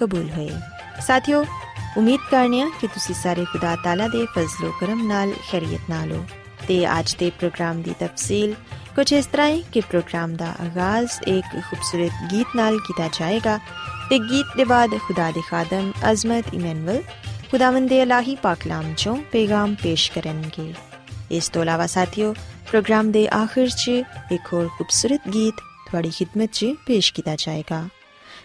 ਕਬੂਲ ਹੋਏ ਸਾਥਿਓ ਉਮੀਦ ਕਰਨੀਆ ਕਿ ਤੁਸੀਂ ਸਾਰੇ ਖੁਦਾ ਤਾਲਾ ਦੇ ਫਜ਼ਲੋ ਕਰਮ ਨਾਲ ਖੈਰੀਅਤ ਨਾਲ ਹੋ ਤੇ ਅੱਜ ਦੇ ਪ੍ਰੋਗਰਾਮ ਦੀ ਤਫਸੀਲ ਕੁਝ ਇਸ ਤਰ੍ਹਾਂ ਹੈ ਕਿ ਪ੍ਰੋਗਰਾਮ ਦਾ ਆਗਾਜ਼ ਇੱਕ ਖੂਬਸੂਰਤ ਗੀਤ ਨਾਲ ਕੀਤਾ ਜਾਏਗਾ ਤੇ ਗੀਤ ਦੇ ਬਾਅਦ ਖੁਦਾ ਦੇ ਖਾਦਮ ਅਜ਼ਮਤ ਇਮਨੁਅਲ ਖੁਦਾਵੰਦ ਦੇ ਇਲਾਹੀ ਪਾਕਲਾਮ ਚੋਂ ਪੈਗਾਮ ਪੇਸ਼ ਕਰਨਗੇ ਇਸ ਤੋਂ ਇਲਾਵਾ ਸਾਥਿਓ ਪ੍ਰੋਗਰਾਮ ਦੇ ਆਖਿਰ 'ਚ ਇੱਕ ਹੋਰ ਖੂਬਸੂਰਤ ਗੀਤ ਤੁਹਾਡੀ ਖidmat 'ਚ ਪੇਸ਼ ਕੀਤਾ ਜਾਏਗਾ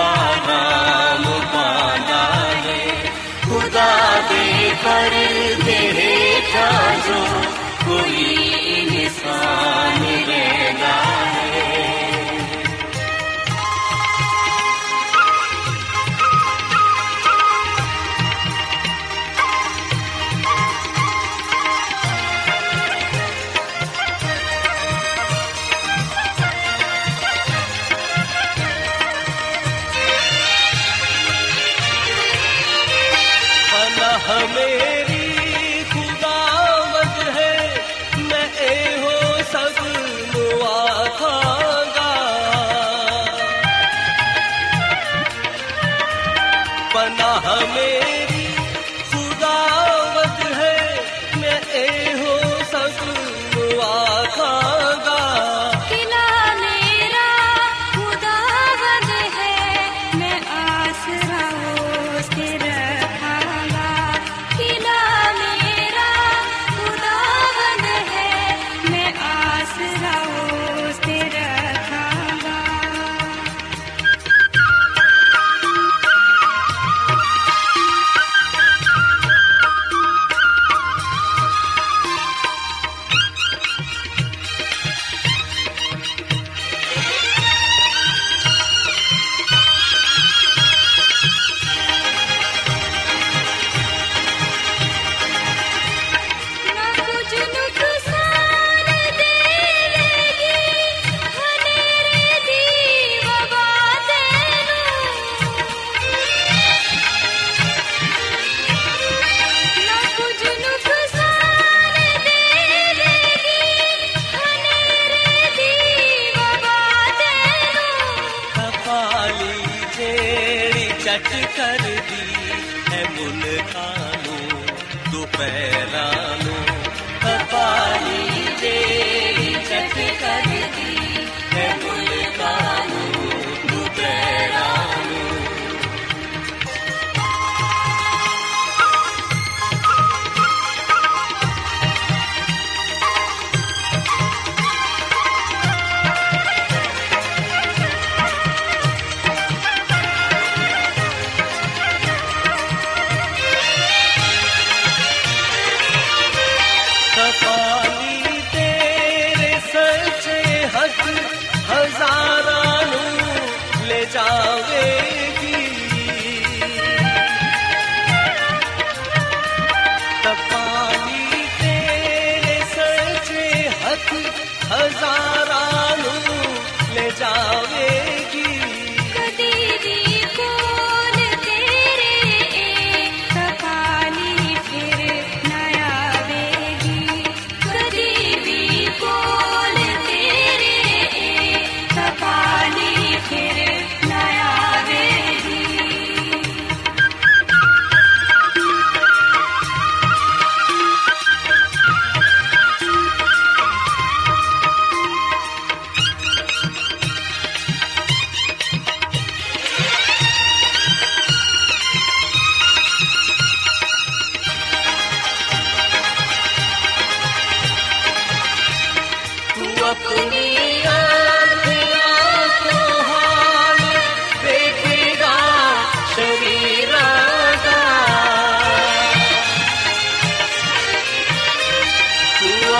देखो आराम पाना है खुदा दे पर्दे हेठा जो कोई इंसान रहना है ਕਰਦੀ ਹੈ ਮੁਲਕਾਂ ਨੂੰ ਦੁਪਹਿਰਾਂ ਨੂੰ ਕਪਾਲੀ ਤੇਰੀ ਚਤ ਕਰਦੀ।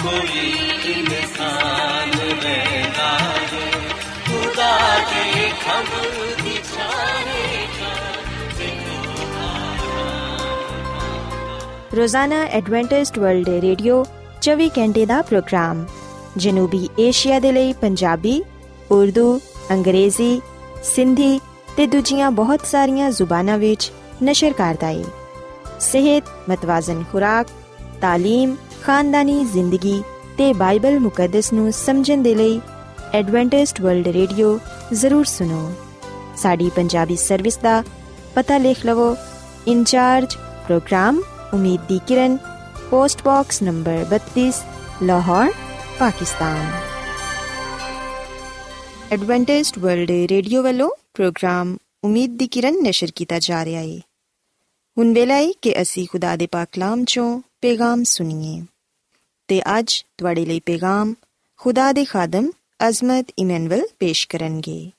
देखेगा शरीरों का खुदा रंग बदला देगा आप होना दी शरारत का खुदा रंग बदला देगा आप होना दी शरारत का खुदा के पर्दे हेठा जो कोई इंसान रहता है खुदा के खम दिखाने का ਰੋਜ਼ਾਨਾ ਐਡਵੈਂਟਿਸਟ ਵਰਲਡ ਰੇਡੀਓ 24 ਘੰਟੇ ਦਾ ਪ੍ਰੋਗਰਾਮ ਜਨੂਬੀ ਏਸ਼ੀਆ ਦੇ ਲਈ ਪੰਜਾਬੀ ਉਰਦੂ ਅੰਗਰੇਜ਼ੀ ਸਿੰਧੀ ਤੇ ਦੂਜੀਆਂ ਬਹੁਤ ਸਾਰੀਆਂ ਜ਼ੁਬਾਨਾਂ ਵਿੱਚ ਨਸ਼ਰ ਕਰਦਾ ਹੈ ਸਿਹਤ ਮਤਵਾਜ਼ਨ ਖੁਰਾਕ تعلیم ਖਾਨਦਾਨੀ ਜ਼ਿੰਦਗੀ ਤੇ ਬਾਈਬਲ ਮੁਕੱਦਸ ਨੂੰ ਸਮਝਣ ਦੇ ਲਈ ਐਡਵੈਂਟਿਸਟ ਵਰਲਡ ਰੇਡੀਓ ਜ਼ਰੂਰ ਸੁਨੋ ਸਾਡੀ ਪੰਜਾਬੀ ਸਰਵਿਸ ਦਾ ਪਤਾ ਲਿਖ ਲਵੋ ਇੰਚਾਰਜ ਪ੍ਰੋਗਰਾਮ ਉਮੀਦ ਦੀ ਕਿਰਨ post box number 32 Lahore Pakistan Adventist World Radio ਵੱਲੋਂ ਪ੍ਰੋਗਰਾਮ ਉਮੀਦ ਦੀ ਕਿਰਨ ਨਿਸ਼ਰ ਕੀਤਾ ਜਾ ਰਿਹਾ ਹੈ ਹੁਣ ਵੇਲਾ ਹੈ ਕਿ ਅਸੀਂ ਖੁਦਾ ਦੇ ਪਾਕ ਕਲਾਮ ਚੋਂ ਪੈਗਾਮ ਸੁਣੀਏ ਤੇ ਅੱਜ ਤੁਹਾਡੇ ਲਈ ਪੈਗਾਮ ਖੁਦਾ ਦੇ ਖਾਦਮ ਅਜ਼ਮਤ ਇਮਨੁਅਲ ਪੇਸ਼ ਕਰਨਗੇ।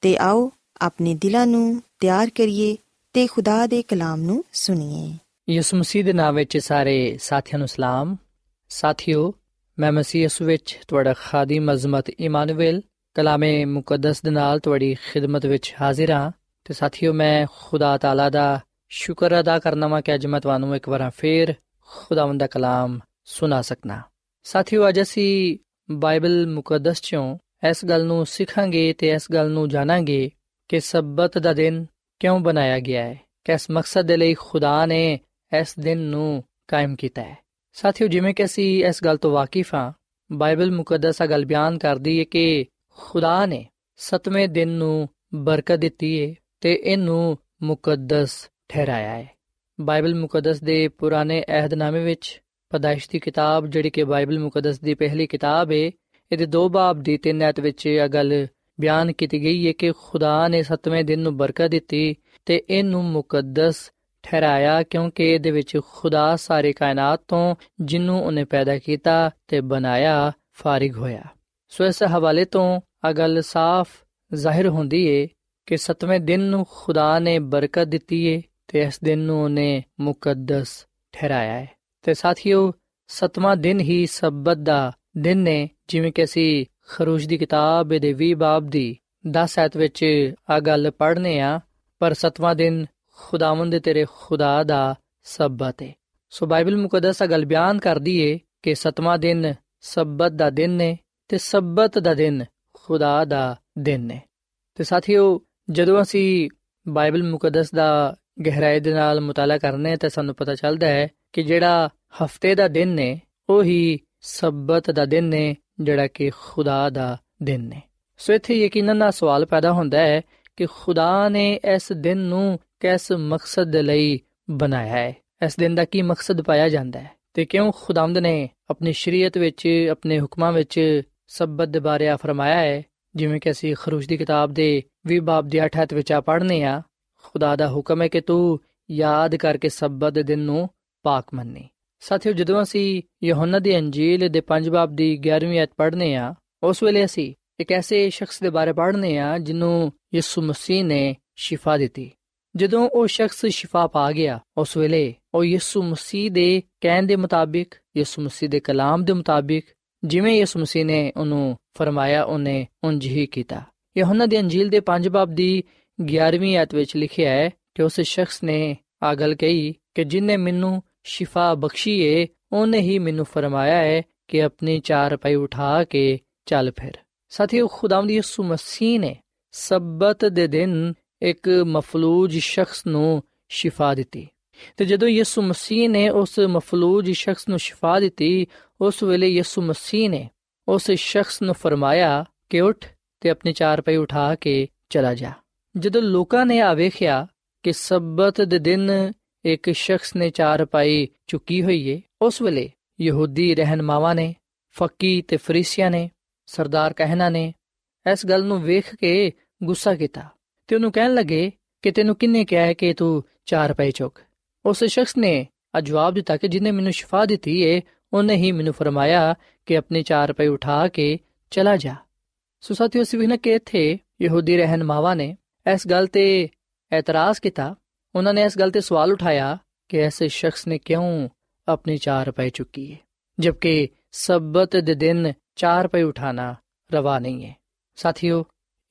ਤੇ ਆਓ ਆਪਣੇ ਦਿਲਾਂ ਨੂੰ ਤਿਆਰ ਕਰੀਏ ਤੇ ਖੁਦਾ ਦੇ ਕਲਾਮ ਨੂੰ ਸੁਣੀਏ। ਯਿਸੂ ਮਸੀਹ ਦੇ ਨਾਮ ਵਿੱਚ ਸਾਰੇ ਸਾਥੀਆਂ ਨੂੰ ਸਲਾਮ। ਸਾਥਿਓ, ਮੈਂ ਮਸੀਹ ਯਿਸੂ ਵਿੱਚ ਤੁਹਾਡਾ ਖਾਦੀਮ ਅਜ਼ਮਤ ਇਮਾਨੁਅਲ ਕਲਾਮੇ ਮੁਕੱਦਸ ਦੇ ਨਾਲ ਤੁਹਾਡੀ ਖਿਦਮਤ ਵਿੱਚ ਹਾਜ਼ਰ ਹਾਂ। ਤੇ ਸਾਥਿਓ, ਮੈਂ ਖੁਦਾ ਤਾਲਾ ਦਾ ਸ਼ੁਕਰ ਅਦਾ ਕਰਨਾ ਵਾਂ ਕਿ ਅੱਜ ਮੈਂ ਤੁਹਾਨੂੰ ਇੱਕ ਵਾਰ ਫੇਰ ਖੁਦਾਵੰਦ ਦਾ ਕਲਾਮ ਸੁਣਾ ਸਕਣਾ ਸਾਥਿਓ, ਅੱਜ ਅਸੀਂ ਬਾਈਬਲ ਮੁਕੱਦਸ ਚੋਂ ਇਸ ਗੱਲ ਨੂੰ ਸਿੱਖਾਂਗੇ ਤੇ ਇਸ ਗੱਲ ਨੂੰ ਜਾਣਾਂਗੇ ਕਿ ਸਬਤ ਦਾ ਦਿਨ ਕਿਉਂ ਬਣਾਇਆ ਗਿਆ ਹੈ ਕਿਸ ਮਕਸਦ ਦੇ ਲਈ ਖੁਦਾ ਨੇ ਇਸ ਦਿਨ ਨੂੰ ਕਾਇਮ ਕੀਤਾ ਹੈ। ਸਾਥੀਓ, ਜਿਵੇਂ ਕਿ ਅਸੀਂ ਇਸ ਗੱਲ ਤੋਂ ਵਾਕਿਫ ਹਾਂ, ਬਾਈਬਲ ਮੁਕੱਦਸ ਆ ਗੱਲ ਬਿਆਨ ਕਰਦੀ ਹੈ ਕਿ ਖੁਦਾ ਨੇ ਸਤਵੇਂ ਦਿਨ ਨੂੰ ਬਰਕਤ ਦਿੱਤੀ ਹੈ ਤੇ ਇਹਨੂੰ ਮੁਕੱਦਸ ਠਹਿਰਾਇਆ ਹੈ। ਬਾਈਬਲ ਮੁਕੱਦਸ ਦੇ ਪੁਰਾਣੇ ਅਹਿਦਨਾਮੇ ਵਿੱਚ ਪਦਾਇਸ਼ ਦੀ ਕਿਤਾਬ ਜਿਹੜੀ ਕਿ ਬਾਈਬਲ ਮੁਕੱਦਸ ਦੀ ਪਹਿਲੀ ਕਿਤਾਬ ਹੈ ਇਹਦੇ ਦੋ ਬਾਬ ਦੀ ਤਿੰਨ ਐਤ ਵਿੱਚ ਇਹ ਗੱਲ ਬਿਆਨ ਕੀਤੀ ਗਈ ਹੈ ਕਿ ਖੁਦਾ ਨੇ ਸਤਵੇਂ ਦਿਨ ਨੂੰ ਬਰਕਤ ਦਿੱਤੀ ਤੇ ਇਹਨੂੰ ਮੁਕੱਦਸ ਠਹਿਰਾਇਆ ਕਿਉਂਕਿ ਇਹਦੇ ਵਿੱਚ ਖੁਦਾ ਸਾਰੇ ਕਾਇਨਾਤ ਤੋਂ ਜਿੰਨੂੰ ਉਹਨੇ ਪੈਦਾ ਕੀਤਾ ਤੇ ਬਣਾਇਆ ਫਾਰਿਗ ਹੋਇਆ। ਸੋ ਇਸ ਹਵਾਲੇ ਤੋਂ ਆ ਗੱਲ ਸਾਫ਼ ਜ਼ਾਹਿਰ ਹੁੰਦੀ ਏ ਕਿ ਸਤਵੇਂ ਦਿਨ ਨੂੰ ਖੁਦਾ ਨੇ ਬਰਕਤ ਦਿੱਤੀ ਏ ਤੇ ਇਸ ਦਿਨ ਨੂੰ ਉਹਨੇ ਮੁਕੱਦਸ ਠਹਿਰਾਇਆ ਹੈ ਤੇ ਸਾਥੀਓ, ਸਤਵਾਂ ਦਿਨ ਹੀ ਸਬਤ ਦਾ ਦਿਨ ਨੇ, ਜਿਵੇਂ ਕਿ ਅਸੀਂ ਖਰੂਸ਼ ਦੀ ਕਿਤਾਬ ਦੇ 20 ਬਾਬ ਦੀ 10 ਐਤ ਵਿੱਚ ਆ ਗੱਲ ਪੜ੍ਹਨੇ ਆ, ਪਰ ਸਤਵਾਂ ਦਿਨ ਖੁਦਾਵੰਦ ਤੇਰੇ ਖੁਦਾ ਦਾ ਸਬਤ ਹੈ ਸੋ ਬਾਈਬਲ ਮੁਕੱਦਸ ਆ ਗੱਲ ਬਿਆਨ ਕਰਦੀ ਏ ਕਿ ਸਤਵਾਂ ਦਿਨ ਸਬਤ ਦਾ ਦਿਨ ਨੇ ਤੇ ਸਬਤ ਦਾ ਦਿਨ ਖੁਦਾ ਦਾ ਦਿਨ ਨੇ। ਤੇ ਸਾਥੀਓ, ਜਦੋਂ ਅਸੀਂ ਬਾਈਬਲ ਮੁਕੱਦਸ ਦਾ ਗਹਿਰਾਈ ਦੇ ਨਾਲ ਮੁਤਾਲਾ ਕਰਨੇ ਤਾਂ ਸਾਨੂੰ ਪਤਾ ਚੱਲਦਾ ਹੈ ਕਿ ਜਿਹੜਾ ਹਫ਼ਤੇ ਦਾ ਦਿਨ ਨੇ, ਉਹ ਹੀ ਸਬਤ ਦਾ ਦਿਨ ਨੇ, ਜਿਹੜਾ ਕਿ ਖੁਦਾ ਦਾ ਦਿਨ ਨੇ। ਸੋ ਇੱਥੇ ਯਕੀਨਨ ਨਾ ਸਵਾਲ ਪੈਦਾ ਹੁੰਦਾ ਹੈ ਕਿ ਖੁਦਾ ਨੇ ਇਸ ਦਿਨ ਨੂੰ ਕਿਸ ਮਕਸਦ ਦੇ ਲਈ ਬਣਾਇਆ ਹੈ? ਇਸ ਦਿਨ ਦਾ ਕੀ ਮਕਸਦ ਪਾਇਆ ਜਾਂਦਾ ਹੈ? ਤੇ ਕਿਉਂ ਖੁਦਾਵੰਦ ਨੇ ਆਪਣੀ ਸ਼ਰੀਅਤ ਵਿੱਚ, ਆਪਣੇ ਹੁਕਮਾਂ ਵਿੱਚ ਸਬਤ ਦੇ ਬਾਰੇ ਆ ਫਰਮਾਇਆ ਹੈ? ਜਿਵੇਂ ਕਿ ਅਸੀਂ ਖਰੂਸ਼ ਦੀ ਕਿਤਾਬ ਦੇ 20 ਬਾਬ ਦੇ 8 ਵਿੱਚ ਆ ਪੜ੍ਹਨੇ ਆ, ਖੁਦਾ ਦਾ ਹੁਕਮ ਹੈ ਕਿ ਤੂੰ ਯਾਦ ਕਰਕੇ ਸਬਤ ਦੇ ਦਿਨ ਨੂੰ ਪਾਕ ਮੰਨੇ। ਸਾਥੀਓ, ਜਦੋਂ ਅਸੀਂ ਯਹੋਨਾ ਦੀ ਅੰਜੀਲ ਦੇ 5 ਬਾਬ ਦੀ 11ਵੀਂ ਆਇਤ ਪੜ੍ਹਨੇ ਆ ਉਸ ਵੇਲੇ ਅਸੀਂ ਇੱਕ ਐਸੇ ਸ਼ਖਸ ਦੇ ਬਾਰੇ ਪੜ੍ਹਨੇ ਆ ਜਿਹਨੂੰ ਯਿਸੂ ਮਸੀਹ ਨੇ ਸ਼ਿਫਾ ਦਿੱਤੀ। ਜਦੋਂ ਉਹ ਸ਼ਖਸ ਸ਼ਿਫਾ ਪਾ ਗਿਆ, ਉਸ ਵੇਲੇ ਉਹ ਯਿਸੂ ਮਸੀਹ ਦੇ ਕਹਿਣ ਦੇ ਮੁਤਾਬਿਕ, ਯਿਸੂ ਮਸੀਹ ਦੇ ਕਲਾਮ ਦੇ ਮੁਤਾਬਿਕ, ਜਿਵੇਂ ਯਿਸੂ ਮਸੀਹ ਨੇ ਉਹਨੂੰ ਫਰਮਾਇਆ, ਉਹਨੇ ਉਂਝ ਹੀ ਕੀਤਾ। ਯਹੋਨਾ ਦੀ ਅੰਜੀਲ ਦੇ 5 ਬਾਬ ਦੀ 11ਵੀਂ ਆਇਤ ਵਿੱਚ ਲਿਖਿਆ ਹੈ ਕਿ ਉਸ ਸ਼ਖਸ ਨੇ ਆ ਗੱਲ ਕਹੀ ਕਿ ਜਿਨੇ ਮੈਨੂੰ ਸ਼ਿਫਾ ਬਖਸ਼ੀ ਏ ਉਹਨੇ ਹੀ ਮੈਨੂੰ ਫਰਮਾਇਆ ਹੈ ਕਿ ਆਪਣੀ ਚਾਰ ਉਠਾ ਕੇ ਚੱਲ ਫਿਰ। ਸਾਥੀਓ, ਖੁਦਾਵੰਦ ਯਿਸੂ ਮਸੀਹ ਨੇ ਸਬਤ ਦੇ ਦਿਨ ਇੱਕ ਮਫਲੂਜ ਸ਼ਖਸ ਨੂੰ ਸ਼ਿਫਾ ਦਿੱਤੀ। ਤੇ ਜਦੋਂ ਯਿਸੂ ਮਸੀਹ ਨੇ ਉਸ ਮਫਲੂਜ ਸ਼ਖਸ ਨੂੰ ਸ਼ਿਫਾ ਦਿੱਤੀ, ਉਸ ਵੇਲੇ ਯਿਸੂ ਮਸੀਹ ਨੇ ਉਸ ਸ਼ਖਸ ਨੂੰ ਫਰਮਾਇਆ ਕਿ ਉੱਠ ਤੇ ਆਪਣੀ ਚਾਰਪਾਈ ਉਠਾ ਕੇ ਚਲਾ ਜਾ। ਜਦੋਂ ਲੋਕਾਂ ਨੇ ਆ ਵੇਖਿਆ ਕਿ ਸਬਤ ਦੇ ਦਿਨ ਇੱਕ ਸ਼ਖਸ ਨੇ ਚਾਰਪਾਈ ਚੁੱਕੀ ਹੋਈ ਏ। ਉਸ ਵੇਲੇ ਯਹੂਦੀ ਰਹਿਨਮਾਵਾਂ ਨੇ, ਫੱਕੀ ਤੇ ਫਰੀਸੀਆਂ ਨੇ, ਸਰਦਾਰ ਕਹਿਣਾ ਨੇ, ਇਸ ਗੱਲ ਨੂੰ ਵੇਖ ਕੇ ਗੁੱਸਾ ਕੀਤਾ ਤੇ ਉਹਨੂੰ ਕਹਿਣ ਲੱਗੇ ਕਿ ਤੈਨੂੰ ਕਿੰਨੇ ਕਿਹਾ ਹੈ ਕਿ ਤੂੰ ਚਾਰ ਪੈ ਚੁੱਕ। ਉਸ ਸ਼ਖਸ ਨੇ ਆ ਜਵਾਬ ਦਿੱਤਾ ਕਿ ਜਿਨੇ ਮੈਨੂੰ ਸ਼ਿਫਾ ਦਿੱਤੀ ਏ, ਉਹਨੇ ਹੀ ਮੈਨੂੰ ਫਰਮਾਇਆ ਕਿ ਆਪਣੇ ਚਾਰ ਪੈ ਉਠਾ ਕੇ ਚਲਾ ਜਾ। ਸੋ ਸਾਥੀਓ, ਅਸੀਂ ਨਾ ਕਿ ਇੱਥੇ ਯਹੂਦੀ ਰਹਿਨਮਾਵਾਂ ਨੇ ਇਸ ਗੱਲ ਤੇ ਇਤਰਾਜ਼ ਕੀਤਾ ਉਹਨਾਂ ਨੇ ਇਸ ਗੱਲ ਤੇ ਸਵਾਲ ਉਠਾਇਆ ਕਿ ਐਸੇ ਸ਼ਖਸ ਨੇ ਕਿਉਂ ਆਪਣੀ ਚਾਰ ਪੈ ਚੁੱਕੀ ਹੈ, ਜਦਕਿ ਸਬਤ ਦੇ ਦਿਨ ਚਾਰ ਪੈ ਉਠਾਣਾ ਰਵਾ ਨਹੀਂ ਹੈ। ਸਾਥੀਓ,